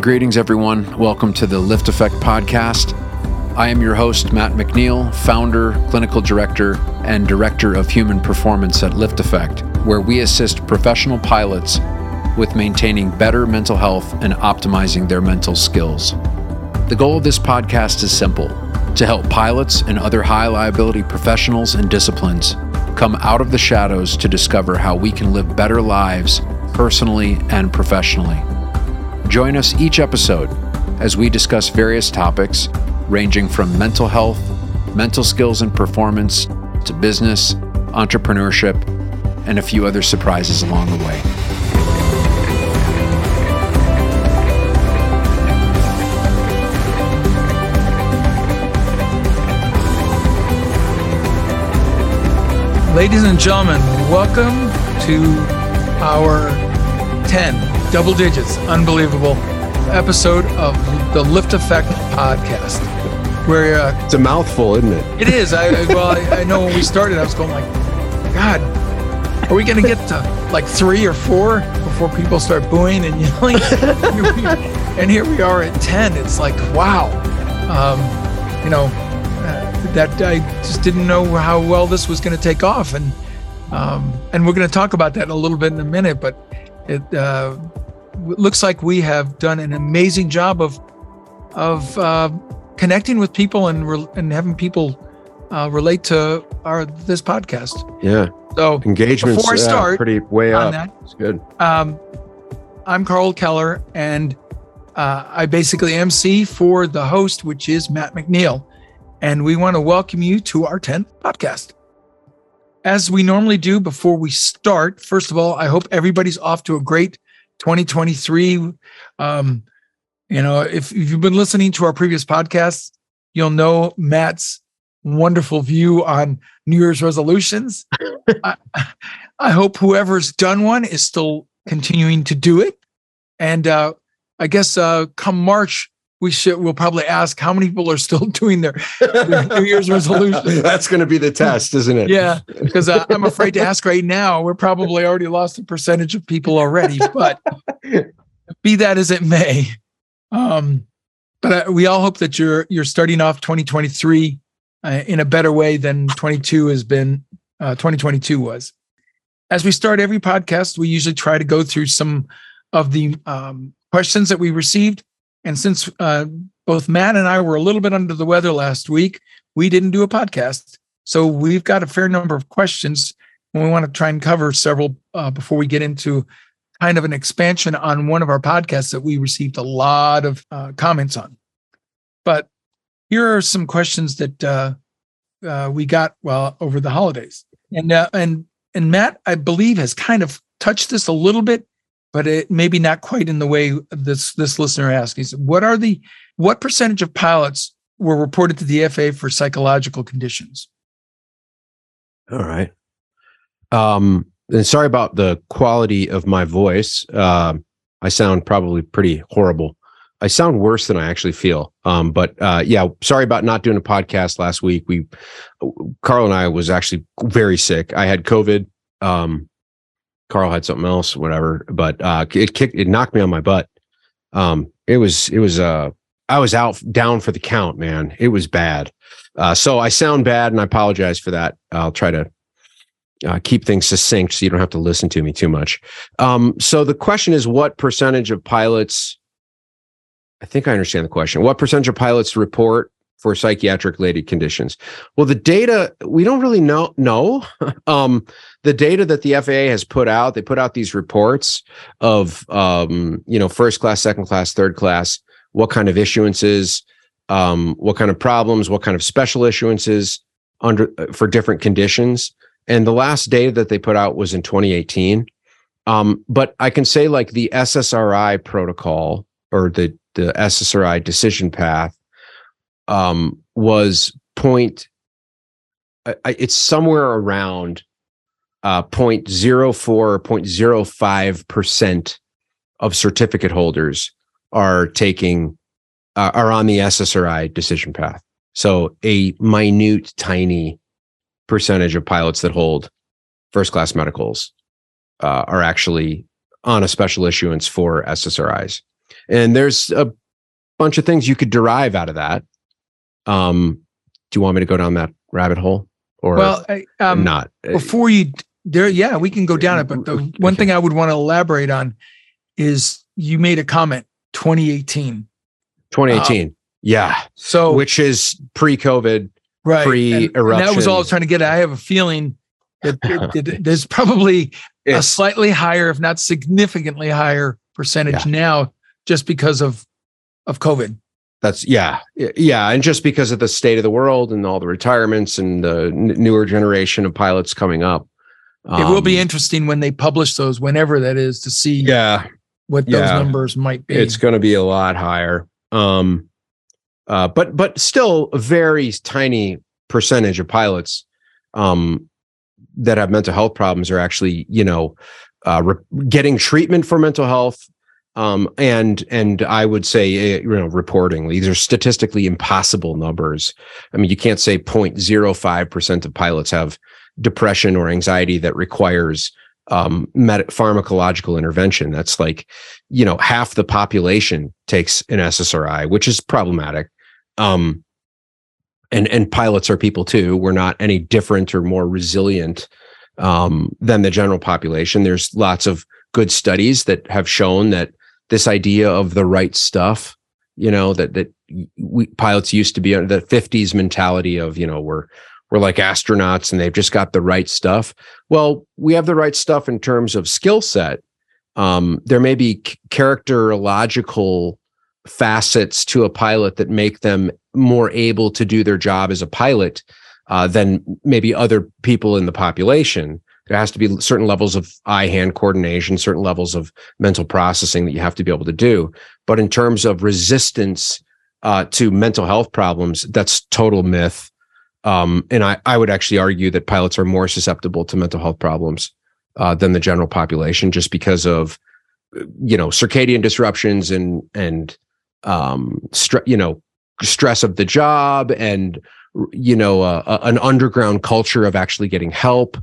Greetings, everyone. Welcome to the LiftAffect podcast. I am your host, Matt McNeil, founder, clinical director, and director of human performance at LiftAffect, where we assist professional pilots with maintaining better mental health and optimizing their mental skills. The goal of this podcast is simple to help pilots and other high liability professionals and disciplines come out of the shadows to discover how we can live better lives personally and professionally. Join us each episode as we discuss various topics ranging from mental health, mental skills and performance, to business, entrepreneurship, and a few other surprises along the way. Ladies and gentlemen, welcome to our 10 double digits, unbelievable episode of the LiftAffect podcast. Where uh, It's a mouthful, isn't it? it is. I I- well, I, I know when we started, I was going like, God, are we going to get to like three or four before people start booing and yelling? And here we are at 10. It's like, wow. Um, you know, uh, that I just didn't know how well this was going to take off. And, um, and we're going to talk about that in a little bit in a minute, but it uh, looks like we have done an amazing job of, of uh, connecting with people and, re- and having people uh, relate to our, this podcast. Yeah. So engagement Before I yeah, start pretty way on up. that, It's good. um, I'm Karl Keller, and uh, I basically MC for the host, which is Matt McNeil. And we want to welcome you to our 10th podcast. As we normally do before we start, first of all, I hope everybody's off to a great 2023. Um, you know, if, if you've been listening to our previous podcasts, you'll know Matt's wonderful view on New Year's resolutions. I, I hope whoever's done one is still continuing to do it. And uh, I guess uh, come March, we should we'll probably ask how many people are still doing their, their New Year's resolution. That's going to be the test, isn't it? Yeah, because uh, I'm afraid to ask right now. We're probably already lost a percentage of people already. But be that as it may, um, but uh, we all hope that you're you're starting off 2023 uh, in a better way than 22 has been. Uh, 2022 was. As we start every podcast, we usually try to go through some of the um, questions that we received. And since uh, both Matt and I were a little bit under the weather last week, we didn't do a podcast. So we've got a fair number of questions, and we want to try and cover several uh, before we get into kind of an expansion on one of our podcasts that we received a lot of uh, comments on. But here are some questions that uh, uh, we got well over the holidays, and uh, and and Matt, I believe, has kind of touched this a little bit, but it maybe not quite in the way this this listener asked. He said, "What are the what percentage of pilots were reported to the FAA for psychological conditions?" All right. Um, and sorry about the quality of my voice. Um, I sound probably pretty horrible. I sound worse than I actually feel. Um, but uh, yeah, sorry about not doing a podcast last week. We, Karl and I was actually very sick. I had COVID. Um, Karl had something else, whatever. But uh, it kicked, it knocked me on my butt. Um, it was, it was, uh, I was out down for the count, man. It was bad. Uh, so I sound bad, and I apologize for that. I'll try to uh, keep things succinct so you don't have to listen to me too much. Um, so the question is, what percentage of pilots? I think I understand the question. What percentage of pilots report for psychiatric related conditions? Well, the data we don't really know. No, um, the data that the FAA has put out, they put out these reports of um, you know first class, second class, third class, what kind of issuances, um, what kind of problems, what kind of special issuances under for different conditions. And the last data that they put out was in 2018. Um, but I can say like the SSRI protocol or the the SSRI decision path um, was point. I- it's somewhere around uh, 0.04 or 0.05 percent of certificate holders are taking uh, are on the SSRI decision path. So a minute, tiny percentage of pilots that hold first class medicals uh, are actually on a special issuance for SSRIs. and there's a bunch of things you could derive out of that. Um, do you want me to go down that rabbit hole or well, I, um, not? Before you there, yeah, we can go down it. But the one thing I would want to elaborate on is you made a comment 2018. 2018. Um, yeah. So which is pre-COVID, right? Pre-eruption. that was all I was trying to get at. I have a feeling that it, it, there's probably it's, a slightly higher, if not significantly higher percentage yeah. now, just because of of COVID. That's yeah, yeah, and just because of the state of the world and all the retirements and the n- newer generation of pilots coming up. Um, it will be um, interesting when they publish those, whenever that is, to see yeah what those yeah. numbers might be. It's going to be a lot higher. Um, uh, but but still a very tiny percentage of pilots um, that have mental health problems are actually you know uh, re- getting treatment for mental health um, and and I would say eh, you know reporting these are statistically impossible numbers. I mean, you can't say 0.05 percent of pilots have depression or anxiety that requires um, med- pharmacological intervention. That's like you know half the population takes an SSRI, which is problematic. Um, and and pilots are people too. We're not any different or more resilient um, than the general population. There's lots of good studies that have shown that this idea of the right stuff, you know, that that we pilots used to be the 50s mentality of, you know, we're we're like astronauts and they've just got the right stuff. Well, we have the right stuff in terms of skill set. Um, there may be characterological facets to a pilot that make them more able to do their job as a pilot uh, than maybe other people in the population there has to be certain levels of eye hand coordination certain levels of mental processing that you have to be able to do but in terms of resistance uh, to mental health problems that's total myth um, and I, I would actually argue that pilots are more susceptible to mental health problems uh, than the general population just because of you know circadian disruptions and and um, stre- you know stress of the job and you know uh, an underground culture of actually getting help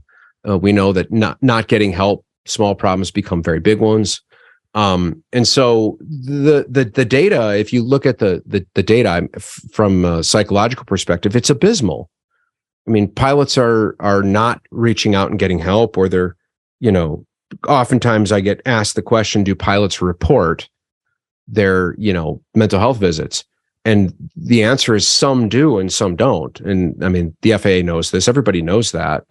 uh, we know that not not getting help, small problems become very big ones. Um, and so the the the data, if you look at the the, the data from a psychological perspective, it's abysmal. I mean, pilots are are not reaching out and getting help, or they're, you know, oftentimes I get asked the question, do pilots report their, you know, mental health visits? And the answer is some do and some don't. And I mean, the FAA knows this. Everybody knows that.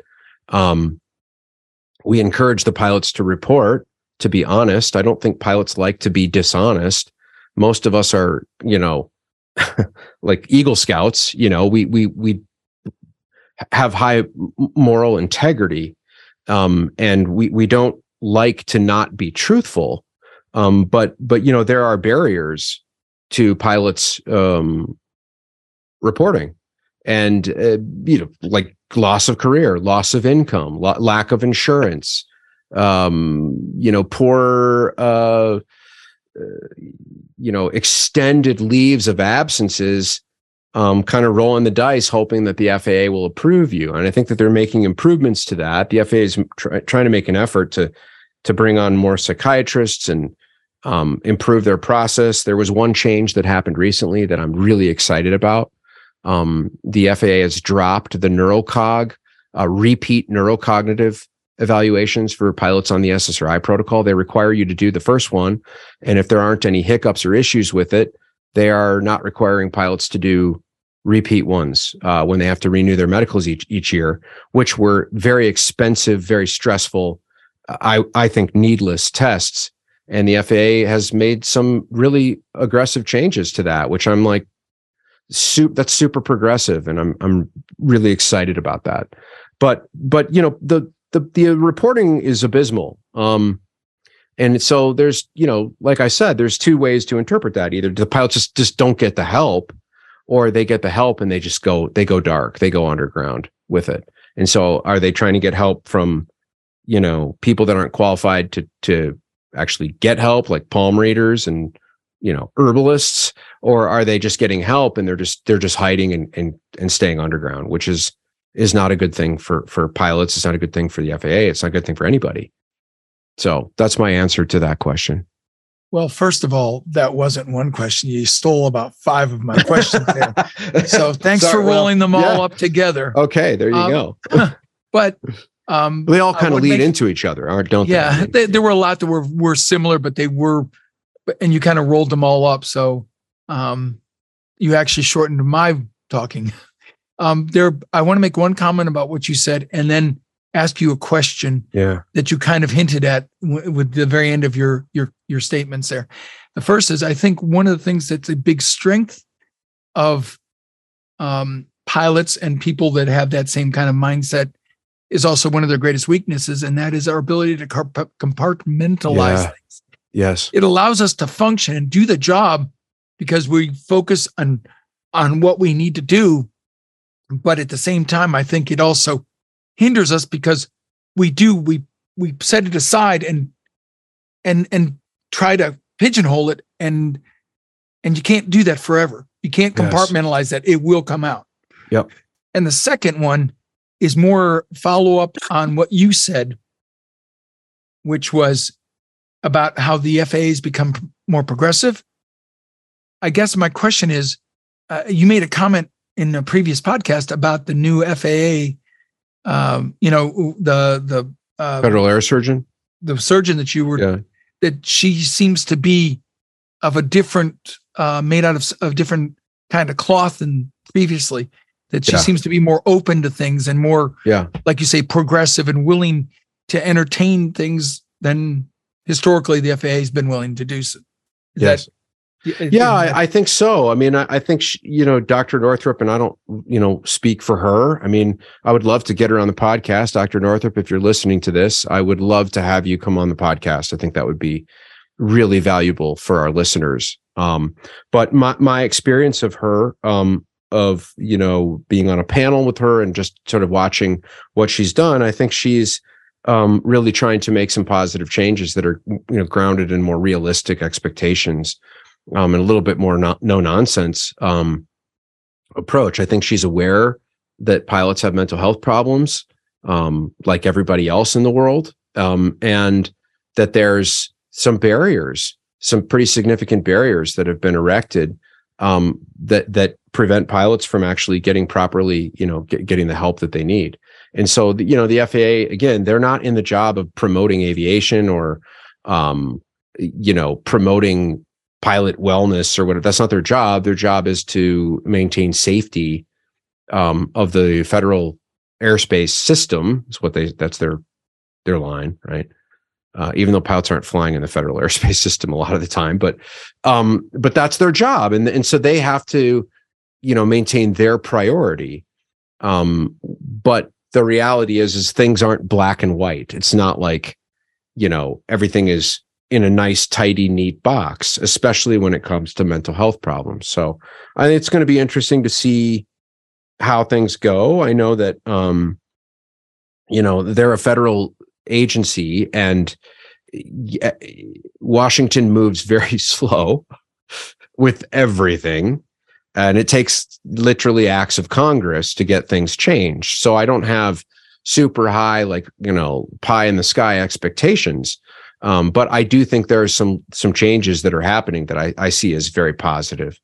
Um, we encourage the pilots to report, to be honest. I don't think pilots like to be dishonest. Most of us are, you know, like Eagle Scouts, you know, we we we have high moral integrity. Um, and we we don't like to not be truthful. Um, but but you know, there are barriers to pilots um reporting and uh, you know like loss of career loss of income lo- lack of insurance um, you know poor uh, you know extended leaves of absences um, kind of rolling the dice hoping that the FAA will approve you. And I think that they're making improvements to that. The FAA is tr- trying to make an effort to to bring on more psychiatrists and um, improve their process. There was one change that happened recently that I'm really excited about. Um, the FAA has dropped the neurocog, uh, repeat neurocognitive evaluations for pilots on the SSRI protocol. They require you to do the first one. And if there aren't any hiccups or issues with it, they are not requiring pilots to do repeat ones uh, when they have to renew their medicals each, each year, which were very expensive, very stressful, I, I think needless tests. And the FAA has made some really aggressive changes to that, which I'm like, super, that's super progressive, and I'm I'm really excited about that. But but you know the the the reporting is abysmal. Um, and so there's you know like I said, there's two ways to interpret that. Either the pilots just just don't get the help, or they get the help and they just go they go dark, they go underground with it. And so are they trying to get help from you know people that aren't qualified to to actually get help like palm readers and you know herbalists or are they just getting help and they're just they're just hiding and and, and staying underground which is is not a good thing for for pilots it's not a good thing for the FAA it's not a good thing for anybody so that's my answer to that question Well, first of all, that wasn't one question. You stole about five of my questions there. so thanks Sorry, for well, rolling them all yeah. up together. Okay, there you Um, go. But um, They all kind of lead make- into each other, aren't don't they? I yeah, mean, they, there were a lot that were were similar, but they were, and you kind of rolled them all up. So um, you actually shortened my talking. Um, there, I want to make one comment about what you said, and then ask you a question yeah. that you kind of hinted at w- with the very end of your your your statements there. The first is I think one of the things that's a big strength of um, pilots and people that have that same kind of mindset is also one of their greatest weaknesses, and that is our ability to comp- compartmentalize Yeah. things. Yes. It allows us to function and do the job because we focus on on what we need to do, but at the same time, I think it also hinders us because we do we we set it aside and and and try to pigeonhole it and and you can't do that forever. You can't Yes. compartmentalize that. It will come out. Yep. And the second one is more follow up on what you said, which was about how the FAA has become more progressive. I guess my question is uh, you made a comment in a previous podcast about the new FAA, um, you know, the, the, uh, Federal Air Surgeon. the surgeon that you were, Yeah. that she seems to be of a different, uh, made out of, of different kind of cloth than previously, that she Yeah. seems to be more open to things and more, Yeah. like you say, progressive and willing to entertain things than historically the FAA has been willing to do. So. Is Yes. that- Yeah, I, I think so. I mean, I, I think sh you know, Dr. Northrup, and I don't, you know, speak for her. I mean, I would love to get her on the podcast, Dr. Northrup. If you're listening to this, I would love to have you come on the podcast. I think that would be really valuable for our listeners. Um, but my my experience of her, um, of you know, being on a panel with her and just sort of watching what she's done, I think she's um, really trying to make some positive changes that are, you know, grounded in more realistic expectations um, and a little bit more no, no nonsense um, approach. I think she's aware that pilots have mental health problems, um, like everybody else in the world, um, and that there's some barriers, some pretty significant barriers that have been erected um, that that prevent pilots from actually getting properly, you know, get, getting the help that they need. And so, the, you know, the FAA again, they're not in the job of promoting aviation or, um, you know, promoting pilot wellness or whatever. That's not their job. Their job is to maintain safety um, of the federal airspace system. Is what they. That's their their line, right? Uh, even though pilots aren't flying in the federal airspace system a lot of the time, but um, but that's their job, and and so they have to, you know, maintain their priority. Um, but the reality is, is things aren't black and white. It's not like, you know, everything is in a nice, tidy, neat box, especially when it comes to mental health problems. So I think it's going to be interesting to see how things go. I know that, um, you know, they're a federal agency and Washington moves very slow with everything. And it takes literally acts of Congress to get things changed. So I don't have super high, like, you know, pie in the sky expectations. Um, but I do think there are some some changes that are happening that I, I see as very positive.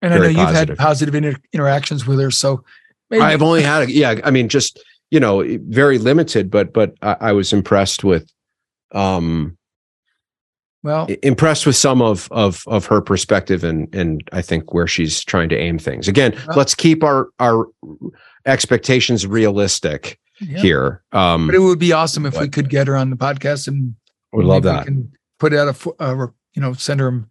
And I know you've positive. had positive inter- interactions with her. So maybe, I've only had, a, yeah, I mean, just you know, very limited, but but I, I was impressed with, um, well, impressed with some of of of her perspective and and I think where she's trying to aim things. Again, Well- let's keep our our expectations realistic yeah. here. Um, But it would be awesome if we could get her on the podcast and would love maybe we that. can put out a, you know, send her a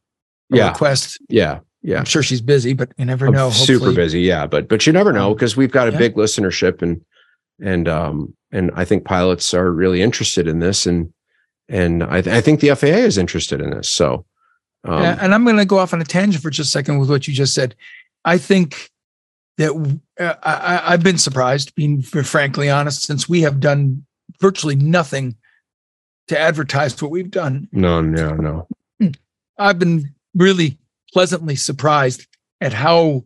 Yeah. request. Yeah, yeah. I'm sure she's busy, but you never I'm know. super busy, yeah, but but you never know Um, because we've got a yeah. big listenership and and um and I think pilots are really interested in this and and I, th- I think the FAA is interested in this. So, um, Yeah, and I'm going to go off on a tangent for just a second with what you just said. I think that uh, I, I- I've been surprised, being frankly honest, since we have done virtually nothing to advertise what we've done. no, no, no. I've been really pleasantly surprised at how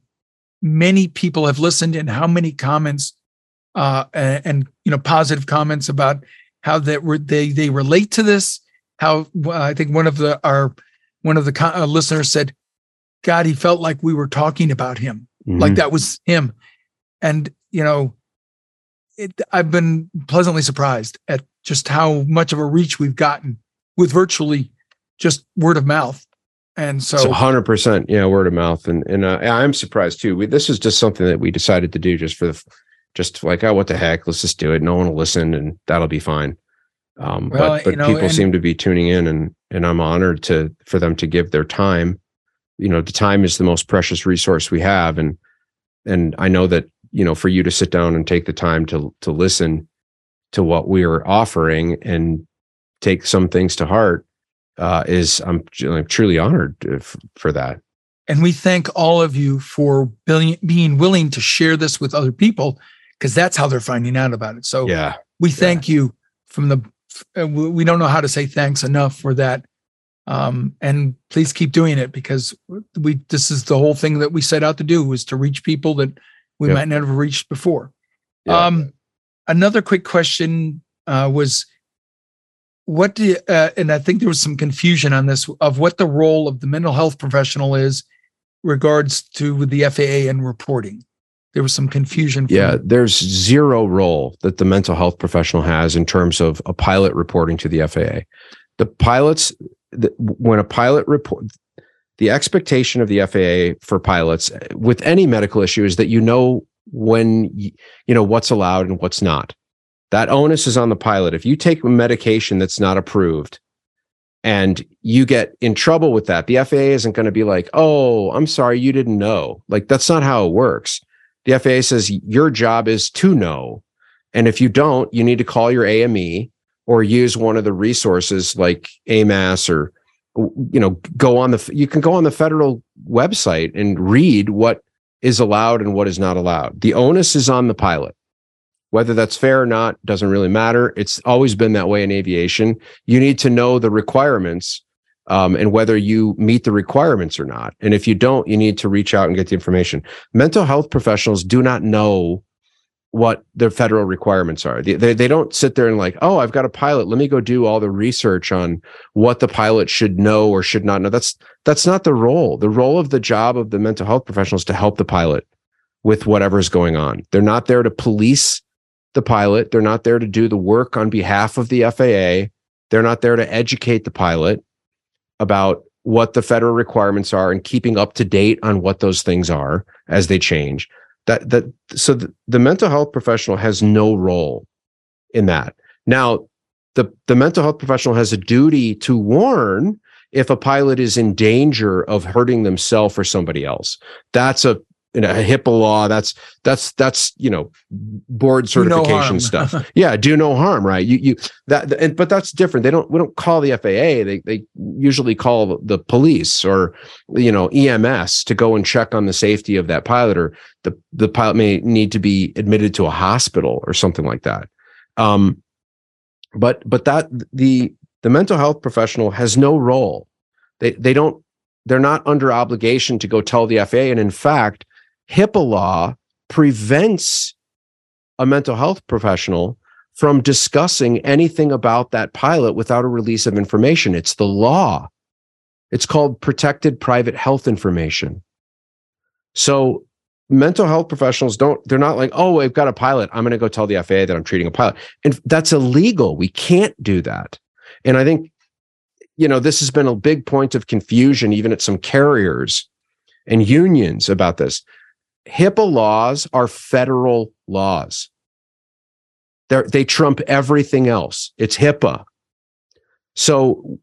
many people have listened and how many comments uh, and, and you know positive comments about how that were they they relate to this. How uh, I think one of the our one of the co- uh, listeners said, God, he felt like we were talking about him, Mhm. like that was him. And, you know, it, I've been pleasantly surprised at just how much of a reach we've gotten with virtually just word of mouth. And so, hundred percent, yeah, word of mouth, and and uh, I'm surprised too. We, this is just something that we decided to do just for the, just like oh, what the heck, let's just do it. No one will listen, and that'll be fine. Um, Well, but but you know, people and- seem to be tuning in, and and I'm honored to for them to give their time. You know, the time is the most precious resource we have, and and I know that you know for you to sit down and take the time to to listen to what we are offering and take some things to heart uh, is I'm, I'm truly honored uh, f- for that. and we thank all of you for being, being willing to share this with other people because that's how they're finding out about it. So Yeah. we thank you from the, uh, we we don't know how to say thanks enough for that. Um, and please keep doing it because we, this is the whole thing that we set out to do was to reach people that we Yep. might not have reached before. Yeah. Um, another quick question uh, was what do you, uh, and I think there was some confusion on this of what the role of the mental health professional is regards to the FAA and reporting. There was some confusion. Yeah. There's zero role that the mental health professional has in terms of a pilot reporting to the FAA. The pilots, the, when a pilot report, the expectation of the FAA for pilots with any medical issue is that you know when you know what's allowed and what's not. That onus is on the pilot. If you take a medication that's not approved and you get in trouble with that, the FAA isn't going to be like, "Oh, I'm sorry, you didn't know." Like that's not how it works. The FAA says your job is to know. And if you don't, you need to call your AME or use one of the resources like AMAS or you know go on the you can go on the federal website and read what is allowed and what is not allowed. The onus is on the pilot. Whether that's fair or not doesn't really matter. It's always been that way in aviation. You need to know the requirements um, and whether you meet the requirements or not. And if you don't, you need to reach out and get the information. Mental health professionals do not know what the federal requirements are. They, they, they don't sit there and like, oh, I've got a pilot. Let me go do all the research on what the pilot should know or should not know. That's that's not the role. The role of the job of the mental health professional is to help the pilot with whatever's going on. They're not there to police the pilot. They're not there to do the work on behalf of the FAA. They're not there to educate the pilot about what the federal requirements are and keeping up to date on what those things are as they change. That that so the, the mental health professional has no role in that. Now, the the mental health professional has a duty to warn if a pilot is in danger of hurting themselves or somebody else. That's a you know, a HIPAA law. That's that's that's you know board Do no certification stuff. yeah, do no harm, right? You you that and but that's different. They don't we don't call the FAA. They they usually call the police or you know EMS to go and check on the safety of that pilot or the the pilot may need to be admitted to a hospital or something like that. Um but but that the the mental health professional has no role. They they don't they're not under obligation to go tell the FAA and in fact HIPAA law prevents a mental health professional from discussing anything about that pilot without a release of information. It's the law. It's called protected private health information. So mental health professionals don't, they're not like, oh, I've got a pilot. I'm going to go tell the FAA that I'm treating a pilot. And that's illegal. We can't do that. And I think, you know, this has been a big point of confusion, even at some carriers and unions about this. HIPAA laws are federal laws. They're, they trump everything else. It's HIPAA. So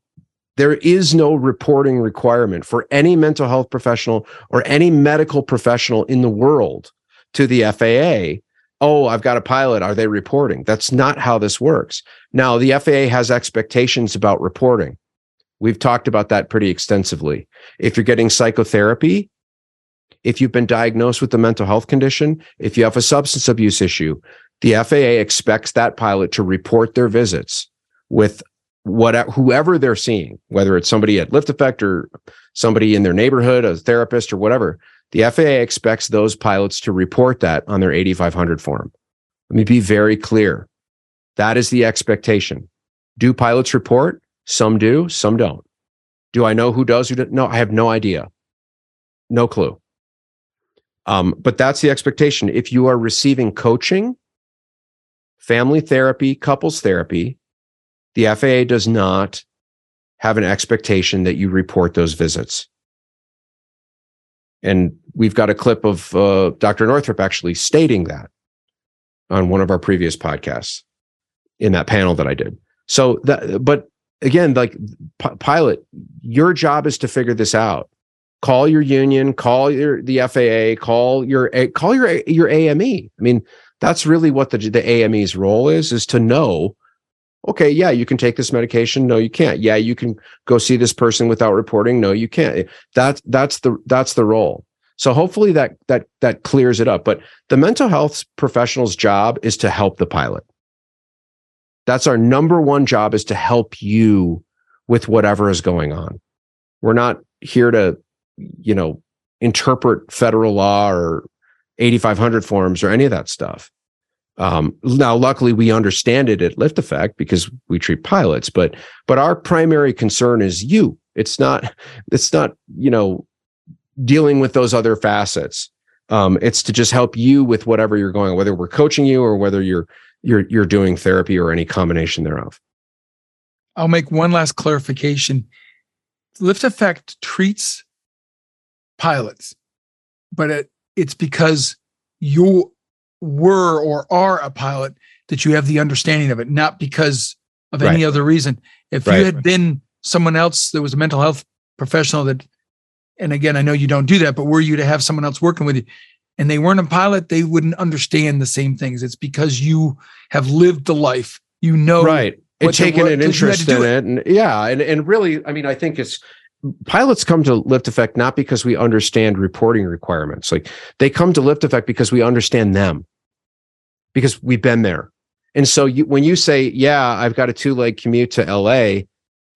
there is no reporting requirement for any mental health professional or any medical professional in the world to the FAA. Oh, I've got a pilot. Are they reporting? That's not how this works. Now, the FAA has expectations about reporting. We've talked about that pretty extensively. If you're getting psychotherapy, if you've been diagnosed with a mental health condition, if you have a substance abuse issue, the FAA expects that pilot to report their visits with whatever whoever they're seeing, whether it's somebody at LiftAffect or somebody in their neighborhood, a therapist or whatever. The FAA expects those pilots to report that on their 8500 form. Let me be very clear. That is the expectation. Do pilots report? Some do, some don't. Do I know who does? Who does? No, I have no idea. No clue. Um, but that's the expectation. If you are receiving coaching, family therapy, couples therapy, the FAA does not have an expectation that you report those visits. And we've got a clip of uh, Dr. Northrup actually stating that on one of our previous podcasts in that panel that I did. So that, but again, like p- pilot, your job is to figure this out. Call your union, call your the FAA, call your call your your AME. I mean, that's really what the the AME's role is: is to know. Okay, yeah, you can take this medication. No, you can't. Yeah, you can go see this person without reporting. No, you can't. That's that's the that's the role. So hopefully that that that clears it up. But the mental health professional's job is to help the pilot. That's our number one job is to help you with whatever is going on. We're not here to, you know, interpret federal law or 8500 forms or any of that stuff. Um, now, luckily, we understand it at LiftAffect because we treat pilots, but but our primary concern is you. It's not it's not you know dealing with those other facets. Um, it's to just help you with whatever you're going, whether we're coaching you or whether you're you're you're doing therapy or any combination thereof. I'll make one last clarification. LiftAffect treats pilots, but it, it's because you were or are a pilot that you have the understanding of it, not because of right. any other reason. If right. you had been someone else that was a mental health professional that, and again, I know you don't do that, but were you to have someone else working with you, and they weren't a pilot, they wouldn't understand the same things. It's because you have lived the life. You know, right? And taken an interest in it. it. And yeah, and, and really, I mean, I think it's pilots come to LiftAffect not because we understand reporting requirements. Like they come to LiftAffect because we understand them, because we've been there. And so you, when you say, yeah, I've got a two leg commute to LA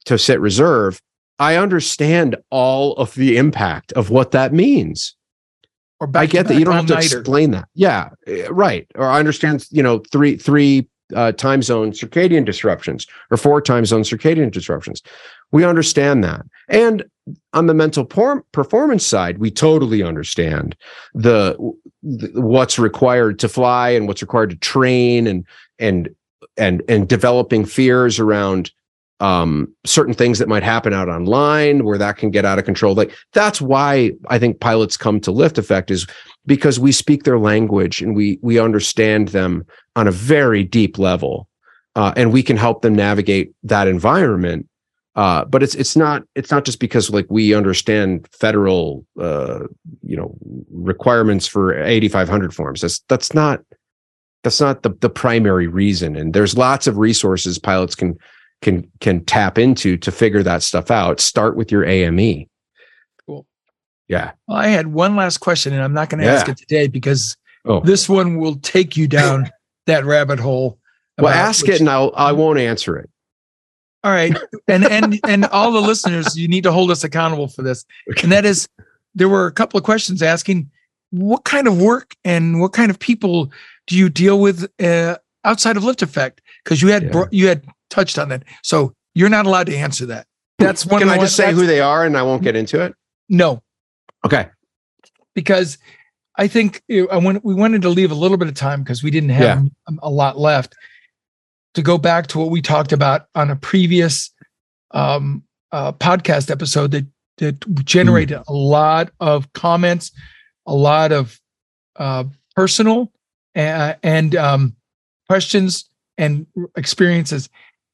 to sit reserve, I understand all of the impact of what that means or I get that you don't have to explain that. Yeah, eh, right. Or I understand, you know, three three uh, time zone circadian disruptions or four time zone circadian disruptions. We understand that. And on the mental por- performance side, we totally understand the, the what's required to fly and what's required to train and and and and developing fears around um, certain things that might happen out online where that can get out of control. Like that's why I think pilots come to LiftAffect is because we speak their language and we we understand them on a very deep level, uh, and we can help them navigate that environment. Uh, but it's it's not it's not just because like we understand federal uh, you know requirements for 8500 forms. That's that's not that's not the the primary reason. And there's lots of resources pilots can can can tap into to figure that stuff out. Start with your AME. Cool. Yeah. Well, I had one last question, and I'm not going to yeah. ask it today because oh. this one will take you down that rabbit hole. Well, ask which, it, and I'll I won't answer it. All right, and and and all the listeners, you need to hold us accountable for this. And that is, there were a couple of questions asking what kind of work and what kind of people do you deal with uh, outside of LiftAffect? Because you had yeah. you had touched on that. So you're not allowed to answer that. That's one. Can I just say who they are and I won't get into it? No. Okay. Because I think I want, we wanted to leave a little bit of time because we didn't have yeah. a lot left to go back to what we talked about on a previous um, uh, podcast episode that that generated mm. a lot of comments, a lot of uh, personal uh, and um, questions and experiences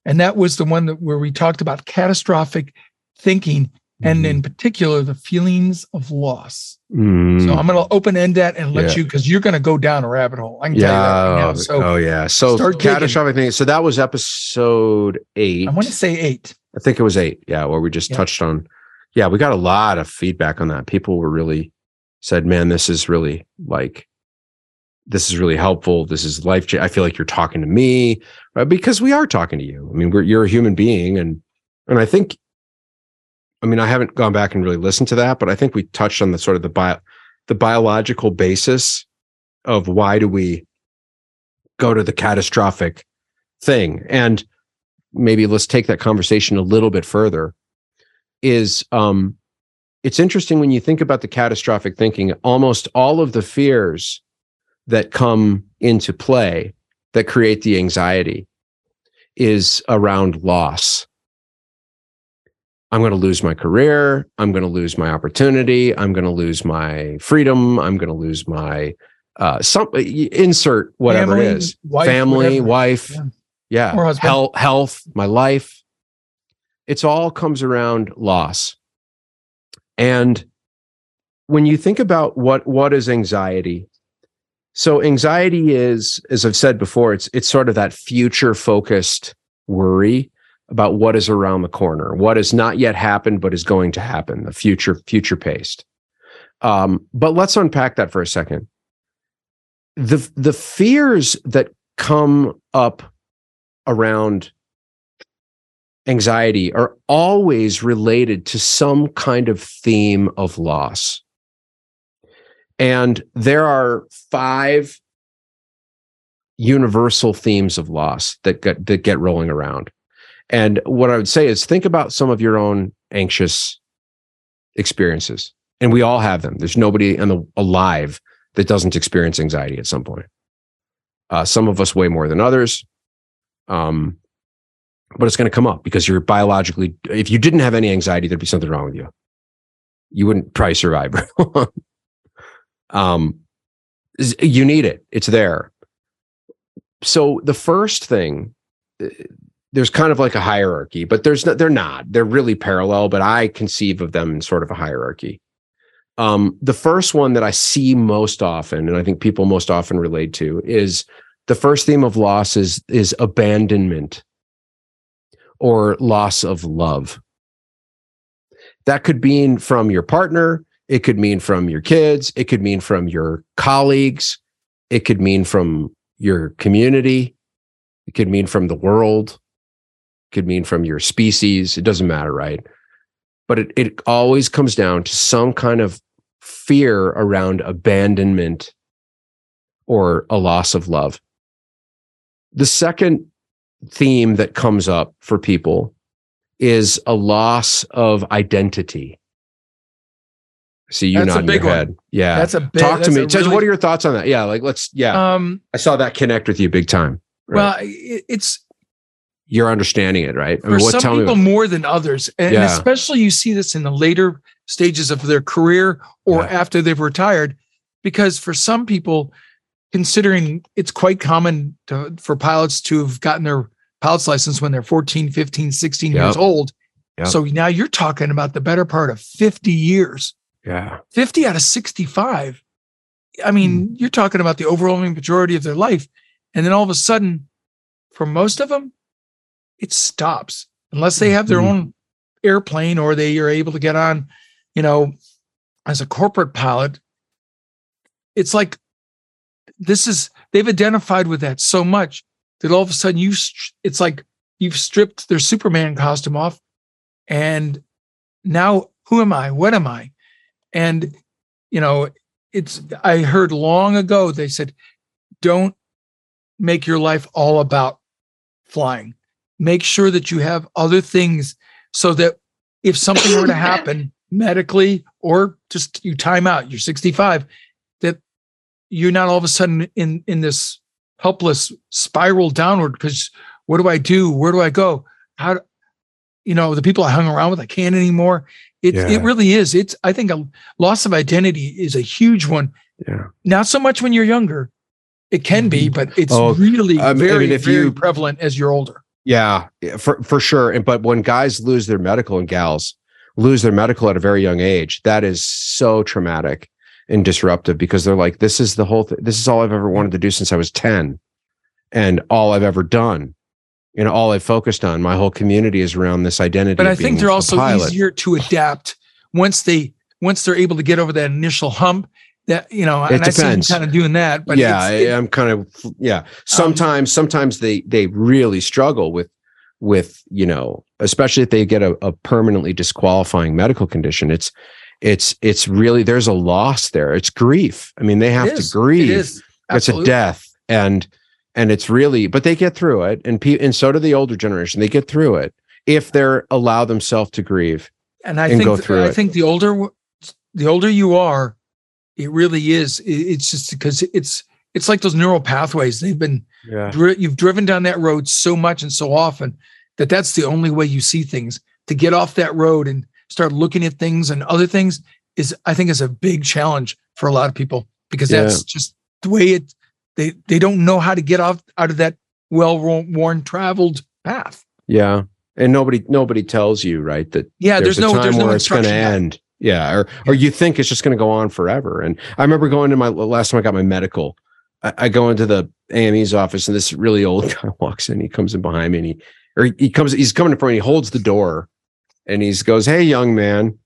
and that was the one that where we talked about catastrophic thinking and mm-hmm. in particular the feelings of loss mm. so i'm going to open end that and let yeah. you because you're going to go down a rabbit hole i can yeah. tell you that right now. so oh yeah so catastrophic thinking so that was episode eight i want to say eight i think it was eight yeah where we just yeah. touched on yeah we got a lot of feedback on that people were really said man this is really like this is really helpful. This is life. I feel like you're talking to me right? because we are talking to you. I mean, we're, you're a human being. And, and I think, I mean, I haven't gone back and really listened to that, but I think we touched on the sort of the bio, the biological basis of why do we go to the catastrophic thing. And maybe let's take that conversation a little bit further. is um, it's interesting when you think about the catastrophic thinking. Almost all of the fears that come into play that create the anxiety is around loss. I'm going to lose my career. I'm going to lose my opportunity. I'm going to lose my freedom. I'm going to lose my uh, some insert whatever Family, it is, wife, family, whatever. wife, Yeah. yeah, health, health, my life. It's all comes around loss. And when you think about what what is anxiety, so anxiety is, as I've said before, it's it's sort of that future focused worry about what is around the corner, what has not yet happened but is going to happen, the future future paced. Um, but let's unpack that for a second. The the fears that come up around anxiety are always related to some kind of theme of loss. And there are five universal themes of loss that get that get rolling around. And what I would say is think about some of your own anxious experiences. And we all have them. There's nobody the alive that doesn't experience anxiety at some point. Uh, some of us way more than others. Um, but it's going to come up because you're biologically, if you didn't have any anxiety, there'd be something wrong with you. You wouldn't probably survive. um, you need it. It's there. So the first thing, uh, there's kind of like a hierarchy, but there's they're not, they're really parallel, but I conceive of them in sort of a hierarchy. Um, the first one that I see most often, and I think people most often relate to is the first theme of loss is, is abandonment or loss of love. That could mean from your partner, it could mean from your kids, it could mean from your colleagues, it could mean from your community, it could mean from the world, could mean from your species. It doesn't matter, right? But it, it always comes down to some kind of fear around abandonment or a loss of love. The second theme that comes up for people is a loss of identity. See you That's nodding your one. head. Yeah. That's a big, Talk to me. really- what are your thoughts on that? Yeah, like let's yeah. um I saw that connect with you big time. Right. well it's You're understanding it, right? I for what some tell people more than others and Yeah. especially you see this in the later stages of their career or Yeah. after they've retired because for some people considering it's quite common to, for pilots to have gotten their pilot's license when they're 14 15 16 years old Yep. so now you're talking about the better part of 50 years Yeah. 50 out of 65 i mean Hmm. you're talking about the overwhelming majority of their life and then all of a sudden for most of them it stops unless they have their Mhm. own airplane or they are able to get on you know as a corporate pilot. It's like this is they've identified with that so much that all of a sudden you it's like you've stripped their superman costume off and now who am i? What am i? And you know it's i heard long ago they said don't make your life all about flying make sure that you have other things so that if something were to happen medically or just you time out you're 65 that you're not all of a sudden in in this helpless spiral downward because what do i do? Where do i go? How do, you know the people i hung around with i can't anymore. It, Yeah. it really is. It's i think a loss of identity is a huge one. Yeah. not so much when you're younger. It can be mm-hmm. but it's Oh, really I mean, very if very you- prevalent as you're older Yeah, for for sure. And but when guys lose their medical and gals lose their medical at a very young age, that is so traumatic and disruptive because they're like, this is the whole thing. This is all I've ever wanted to do since I was 10 and all I've ever done. You know, all I've focused on. My whole community is around this identity. but i think they're also pilot. easier to adapt once they once they're able to get over that initial hump that you know It and i see depends. them kind of doing that but yeah, it- I, am kind of yeah. Um, sometimes, sometimes they they really struggle with with you know, especially if they get a, a permanently disqualifying medical condition. It's it's it's really there's a loss there. It's grief. I mean, they have to grieve. it is It's a death, and and it's really, but they get through it, and pe- and so do the older generation. They get through it if they're allow themselves to grieve. and I and think go through I it. think the older the older you are, it really is. It's just because it's it's like those neural pathways. They've been Yeah. dri- you've driven down that road so much and so often that that's the only way you see things. To get off that road and start looking at things and other things is, I think, is a big challenge for a lot of people because Yeah. that's just the way it. They they don't know how to get off out of that well worn traveled path. Yeah. And nobody nobody tells you, right, that Yeah, there's, a no time there's no where it's going to end. Yeah, or or you think it's just going to go on forever. And I remember going to my last time I got my medical. I, I go into the AME's office, and this really old guy walks in. He comes in behind me, and he or he comes. He's coming in front. He holds the door, and he goes, "Hey, young man,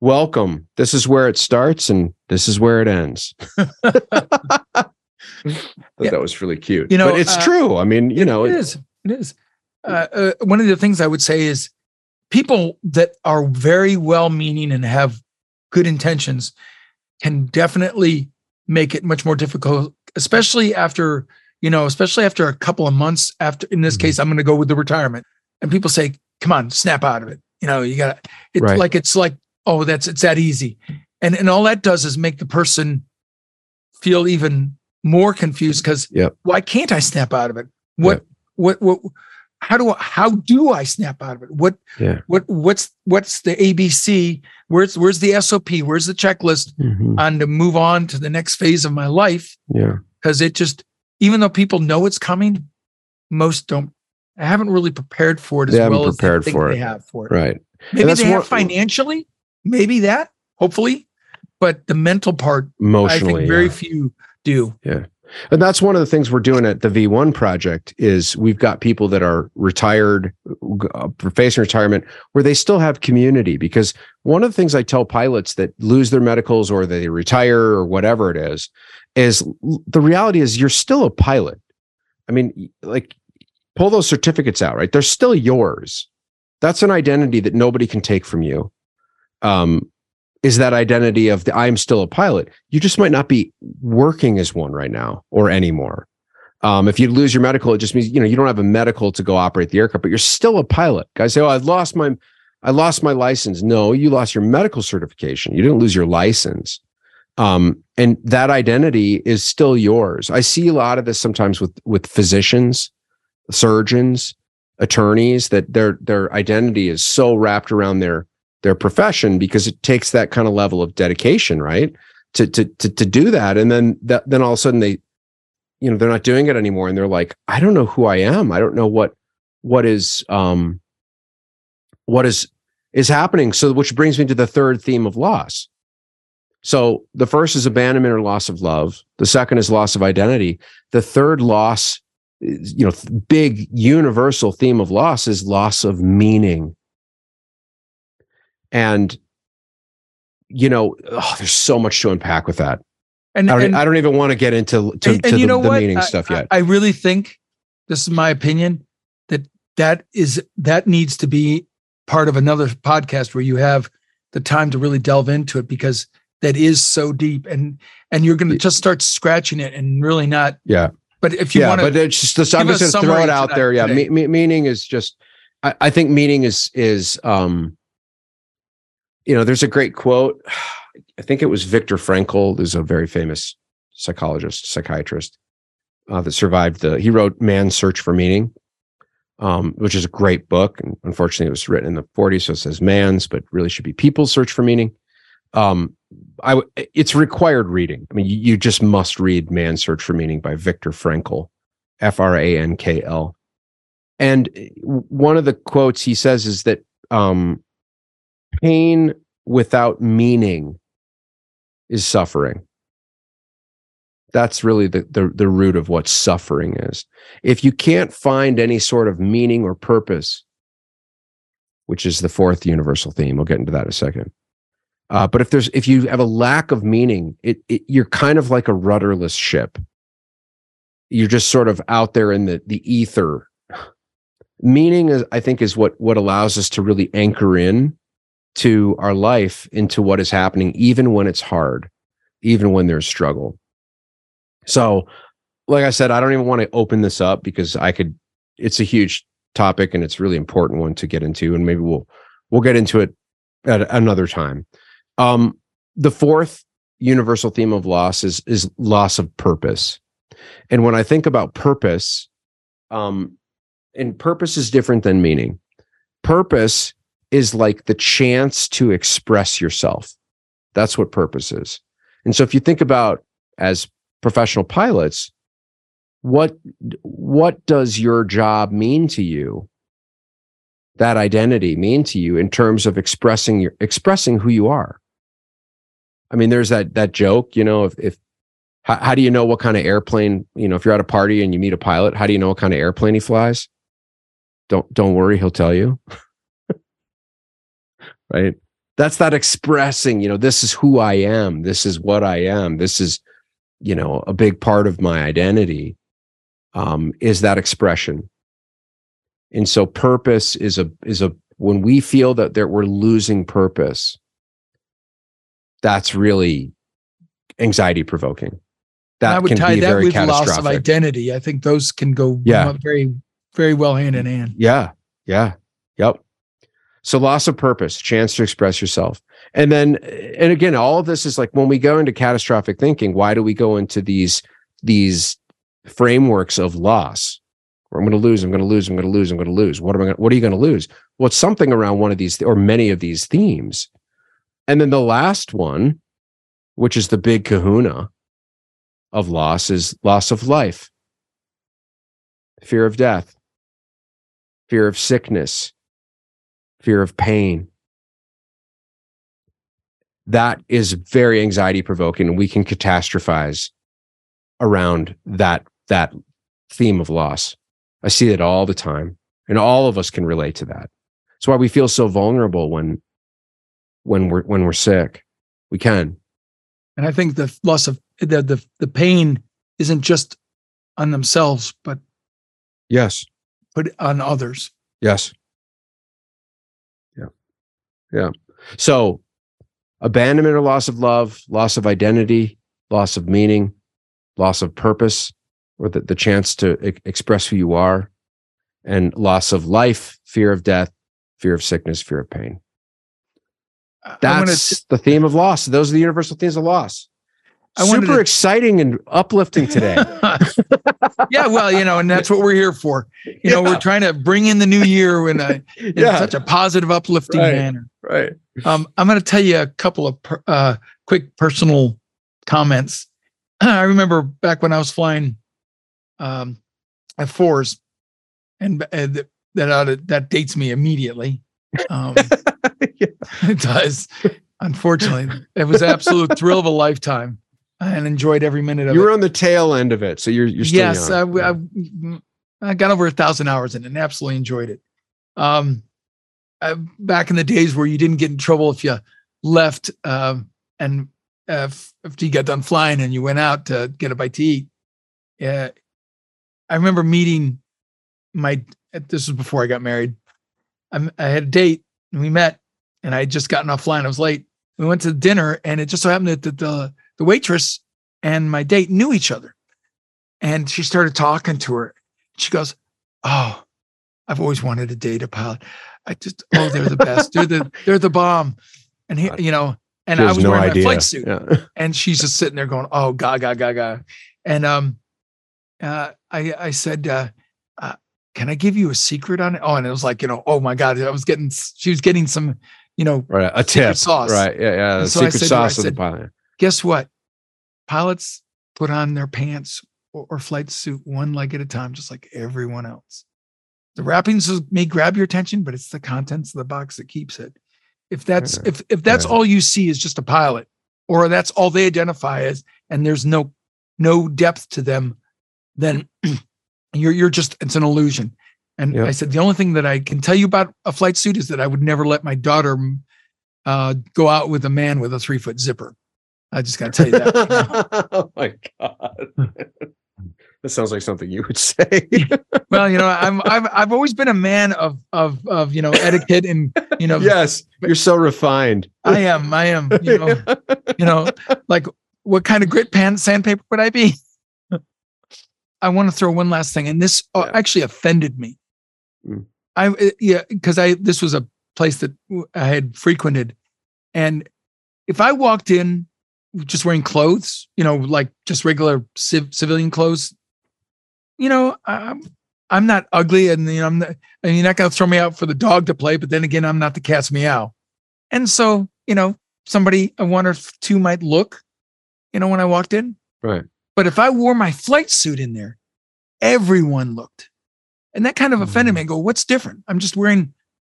welcome. This is where it starts, and this is where it ends." Yeah. that was really cute. You know, but it's uh, true. I mean, you know, it is. It is. Uh, uh, one of the things I would say is people that are very well meaning and have good intentions can definitely make it much more difficult, especially after, you know, especially after a couple of months after, in this Mhm. case, I'm going to go with the retirement. And people say, come on, snap out of it. You know, you got to, it's Right. like, it's like, oh, that's, it's that easy. And, and all that does is make the person feel even more confused because Yep. why can't I snap out of it? What, what, what, how do I, how do I snap out of it? What, Yeah. what, what's, what's the ABC? Where's, where's the SOP? Where's the checklist Mhm. on to move on to the next phase of my life? yeah. Because it just, even though people know it's coming, most don't, I haven't really prepared for it as They well prepared as they think for they have for it. Right. Maybe they have financially, maybe that, hopefully, but the mental part, I Emotionally. think very yeah. few do. And that's one of the things we're doing at the V1 project is we've got people that are retired, uh, facing retirement, where they still have community. Because one of the things I tell pilots that lose their medicals or they retire or whatever it is, is the reality is you're still a pilot. I mean, like pull those certificates out, right? They're still yours. That's an identity that nobody can take from you. Um, is that identity of the I'm still a pilot. You just might not be working as one right now or anymore. Um, if you lose your medical, it just means you know you don't have a medical to go operate the aircraft, but you're still a pilot. Guys say, "Oh, I lost my, I lost my license." No, you lost your medical certification. You didn't lose your license, um, and that identity is still yours. I see a lot of this sometimes with with physicians, surgeons, attorneys that their their identity is so wrapped around their their profession because it takes that kind of level of dedication, right? To to to to do that, and then that then all of a sudden they, you know, they're not doing it anymore, and they're like, I don't know who I am. I don't know what what is um what is is happening. So, which brings me to the third theme of loss. So the first is abandonment or loss of love. The second is loss of identity. The third loss, you know, big universal theme of loss is loss of meaning. And you know, oh, there's so much to unpack with that. And, I don't, and, I don't even want to get into to, and- to and the, the meaning I- stuff yet. I, I really think this is my opinion that that is that needs to be part of another podcast where you have the time to really delve into it because that is so deep and and you're going to just start scratching it and really not. Yeah. But if you yeah, want to, but it's just I'm just going to throw it out there. Yeah, me, me, meaning is just. I, I think meaning is is um. You know, there's a great quote. I think it was Viktor Frankl. who's a very famous psychologist, psychiatrist uh, that survived the. He wrote "Man's Search for Meaning," um, which is a great book. And unfortunately, it was written in the 40s, so it says "man's," but really should be "people's search for meaning." Um, I w- it's required reading. I mean, you, you just must read "Man's Search for Meaning" by Viktor Frankl, F R A N K L. And uh, one of the quotes he says is that um, pain without meaning is suffering. That's really the, the the root of what suffering is. If you can't find any sort of meaning or purpose, which is the fourth universal theme, we'll get into that in a second. Uh, but if there's if you have a lack of meaning, it, it you're kind of like a rudderless ship. You're just sort of out there in the the ether. Meaning is, I think, is what what allows us to really anchor in to our life into what is happening, even when it's hard, even when there's struggle. So, like I said, I don't even want to open this up because I could. It's a huge topic and it's really important one to get into, and maybe we'll we'll get into it at another time. Um, the fourth universal theme of loss is is loss of purpose. And when I think about purpose, um, and purpose is different than meaning. Purpose is like the chance to express yourself. That's what purpose is. And so if you think about as professional pilots, what what does your job mean to you? That identity mean to you in terms of expressing your expressing who you are? I mean, there's that that joke, you know, if, if how, how do you know what kind of airplane, you know, if you're at a party and you meet a pilot, how do you know what kind of airplane he flies? Don't don't worry, he'll tell you. right? That's that expressing, you know, this is who I am, this is what I am, this is, you know, a big part of my identity. Um, is that expression. And so purpose is a is a when we feel that that we're losing purpose, that's really anxiety provoking. That I would tie that with loss of identity. I think those can go yeah. very, very well hand in hand. Yeah. Yeah. Yep. So loss of purpose, chance to express yourself. And then and again, all of this is like when we go into catastrophic thinking, why do we go into these these frameworks of loss? I'm going to lose, I'm going to lose, I'm going to lose, I'm going to lose. What am I going what are you going to lose? Well, it's something around one of these or many of these themes. And then the last one, which is the big kahuna of loss, is loss of life, fear of death, fear of sickness, fear of pain. That is very anxiety provoking, and we can catastrophize around that that theme of loss. I see it all the time, and all of us can relate to that. That's why we feel so vulnerable when when we're when we're sick. We can. And I think the loss of the the, the pain isn't just on themselves, but yes, put on others. Yes. Yeah. So abandonment or loss of love, loss of identity, loss of meaning, loss of purpose, or the, the chance to e- express who you are, and loss of life, fear of death, fear of sickness, fear of pain. That's the theme of loss. Those are the universal themes of loss. I Super to, exciting and uplifting today. yeah, well, you know, and that's what we're here for. You yeah. know, we're trying to bring in the new year in, a, in yeah. such a positive, uplifting right. manner. Right. Um, I'm going to tell you a couple of per, uh, quick personal comments. I remember back when I was flying um, F-4s, and uh, that uh, that dates me immediately. Um, yeah. It does. Unfortunately, it was absolute thrill of a lifetime, and enjoyed every minute of you it. You were on the tail end of it, so you're you're still yes. I, I, I, got over a thousand hours in it and absolutely enjoyed it. Um, I, back in the days where you didn't get in trouble if you left um, and uh, if you got done flying and you went out to get a bite to eat. Yeah, I remember meeting my. This was before I got married. I, I had a date and we met and I had just gotten off flying. I was late. We went to dinner and it just so happened that the, the, the waitress and my date knew each other. And she started talking to her. She goes, Oh, I've always wanted to date a pilot. I just, oh, they're the best. they're the, they're the bomb. And he, you know, and I was no wearing idea. my flight suit. Yeah. and she's just sitting there going, Oh, gaga, gaga. And um, uh, I, I said, uh, can I give you a secret on it? Oh, and it was like, you know, oh my God, I was getting, she was getting some, you know, right, a tip sauce. Right. Yeah. Yeah. The so secret sauce of the pilot. Guess what? Pilots put on their pants or, or, flight suit one leg at a time, just like everyone else. The wrappings may grab your attention, but it's the contents of the box that keeps it. If that's, if, if that's all you see is just a pilot or that's all they identify as, and there's no, no depth to them, then you're you're just it's an illusion. And yep. I said the only thing that I can tell you about a flight suit is that I would never let my daughter uh, go out with a man with a three foot zipper. I just got to tell you that. oh my god. That sounds like something you would say. well, you know, I'm I've I've always been a man of of of you know etiquette and you know. yes, you're so refined. I am. I am. You know, you know, like what kind of grit pan sandpaper would I be? I want to throw one last thing, and this uh, yeah. actually offended me. Mm. I uh, yeah, because I this was a place that I had frequented, and if I walked in just wearing clothes, you know, like just regular civ- civilian clothes, you know, I'm I'm not ugly, and you know, I'm not, and you're not going to throw me out for the dog to play. But then again, I'm not the cat's meow, and so you know, somebody I one or two might look, you know, when I walked in, Right. But if I wore my flight suit in there, everyone looked, and that kind of offended mm-hmm. me. I go, what's different? I'm just wearing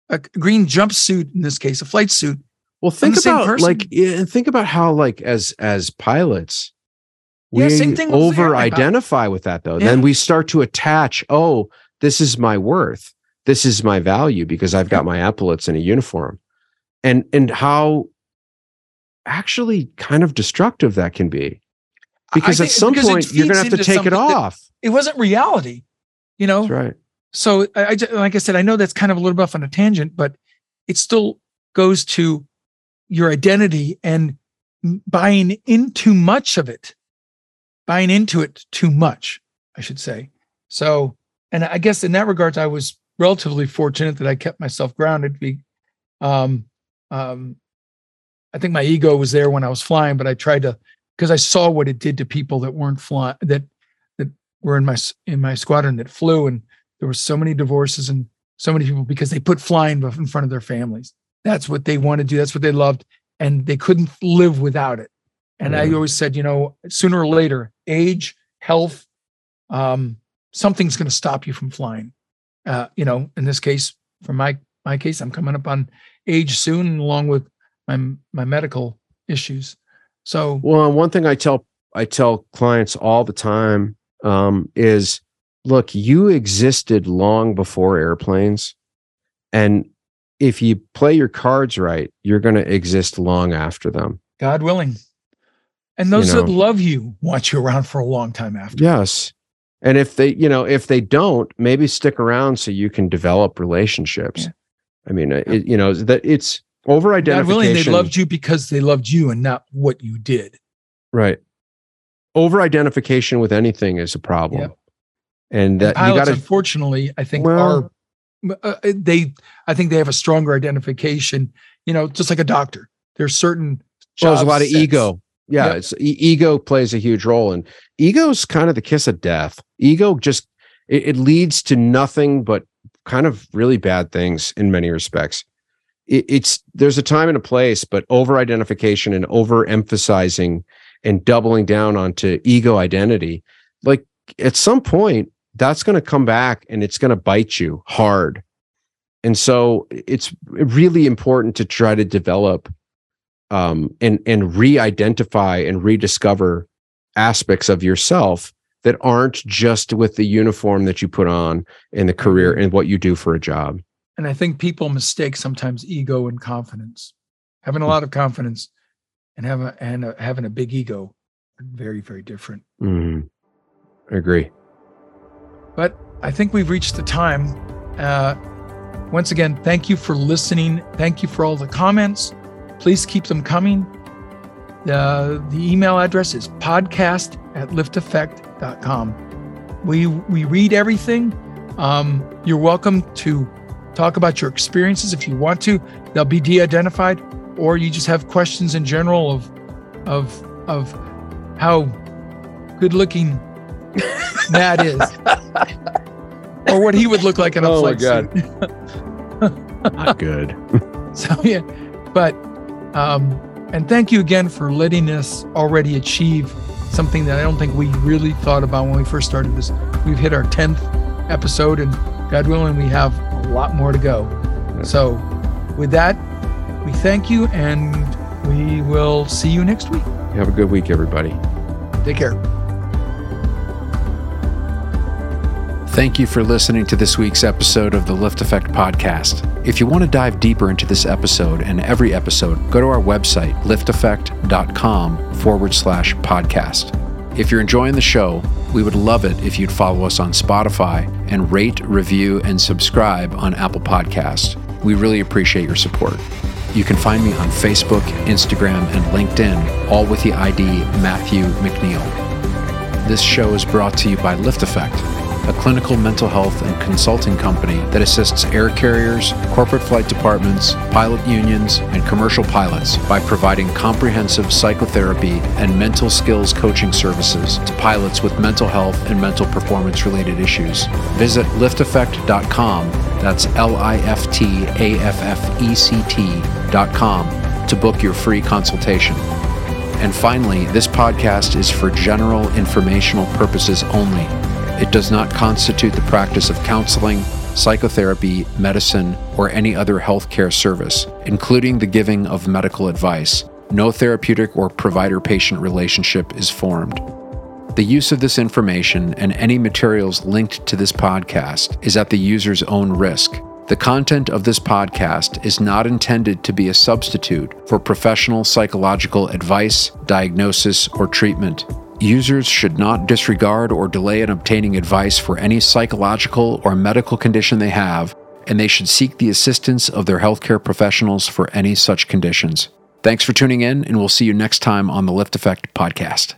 a green jumpsuit in this case, a flight suit. Well, think about like think about how like as as pilots, we Yeah, over identify with that though. Yeah. Then we start to attach, oh, this is my worth. This is my value because I've got my epaulets and a uniform. And and how actually kind of destructive that can be. Because I at some because point you're gonna have to take it off. It wasn't reality, you know. That's right. so I, I like I said, I know that's kind of a little bit off on a tangent, but it still goes to your identity and buying into much of it, buying into it too much, I should say. So, and I guess in that regards, I was relatively fortunate that I kept myself grounded. Be, um, um, I think my ego was there when I was flying, but I tried to because I saw what it did to people that weren't flying that that were in my in my squadron that flew, and there were so many divorces and so many people because they put flying in front of their families. That's what they wanted to do. That's what they loved, and they couldn't live without it. And I always said, you know, sooner or later, age, health, um, something's going to stop you from flying. Uh, you know, in this case, for my my case, I'm coming up on age soon, along with my my medical issues. So Well, one thing I tell I tell clients all the time um, is, look, you existed long before airplanes, and if you play your cards right, you're going to exist long after them. God willing, and those You that love you want you around for a long time after. Yes, and if they, you know, if they don't, maybe stick around so you can develop relationships. Yeah. I mean, uh, it, you know that it's over God willing, they loved you because they loved you and not what you did. Right. Over identification with anything is a problem. Yep. And And that you got unfortunately, I think Well- are uh, they. I think they have a stronger identification. You know, just like a doctor. There's certain. Well, there's a lot of sets. ego. Yeah, Yep. it's e- ego plays a huge role, and ego's kind of the kiss of death. Ego just it, it leads to nothing but kind of really bad things in many respects. It, it's there's a time and a place, but over identification and over emphasizing and doubling down onto ego identity, like at some point, that's going to come back and it's going to bite you hard. And so it's really important to try to develop um, and and re-identify and rediscover aspects of yourself that aren't just with the uniform that you put on in the career and what you do for a job. And I think people mistake sometimes ego and confidence. Having a lot of confidence and having and uh, having a big ego are very very different. Mhm. I agree. But I think we've reached the time. Uh, once again, thank you for listening. Thank you for all the comments. Please keep them coming. The, the email address is podcast at liftaffect.com. We, we read everything. Um, you're welcome to talk about your experiences if you want to. They'll be de identified, or you just have questions in general of, of, of how good looking Matt is, or what he would look like in a Oh my God. suit. Not good. So yeah, but um, and thank you again for letting us already achieve something that I don't think we really thought about when we first started this. We've hit our tenth episode, and God willing, we have a lot more to go. So, with that, we thank you, and we will see you next week. Have a good week, everybody. Take care. Thank you for listening to this week's episode of the LiftAffect Podcast. If you want to dive deeper into this episode and every episode, go to our website, liftaffect.com forward slash podcast. If you're enjoying the show, we would love it if you'd follow us on Spotify and rate, review, and subscribe on Apple Podcast. We really appreciate your support. You can find me on Facebook, Instagram, and LinkedIn, all with the ID Matthew McNeil. This show is brought to you by LiftAffect, a clinical mental health and consulting company that assists air carriers, corporate flight departments, pilot unions, and commercial pilots by providing comprehensive psychotherapy and mental skills coaching services to pilots with mental health and mental performance related issues. Visit liftaffect.com, that's L I F T A F F E C T.com, to book your free consultation. And finally, this podcast is for general informational purposes only. It does not constitute the practice of counseling, psychotherapy, medicine, or any other healthcare service, including the giving of medical advice. No therapeutic or provider patient relationship is formed. The use of this information and any materials linked to this podcast is at the user's own risk. The content of this podcast is not intended to be a substitute for professional psychological advice, diagnosis, or treatment. Users should not disregard or delay in obtaining advice for any psychological or medical condition they have, and they should seek the assistance of their healthcare professionals for any such conditions. Thanks for tuning in, and we'll see you next time on the LiftAffect podcast.